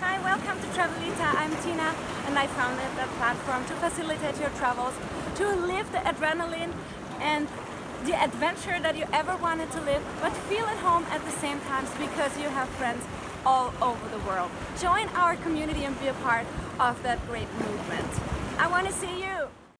Hi, welcome to Travelita. I'm Tina and I founded a platform to facilitate your travels, to live the adrenaline and the adventure that you ever wanted to live, but feel at home at the same time because you have friends all over the world. Join our community and be a part of that great movement. I want to see you!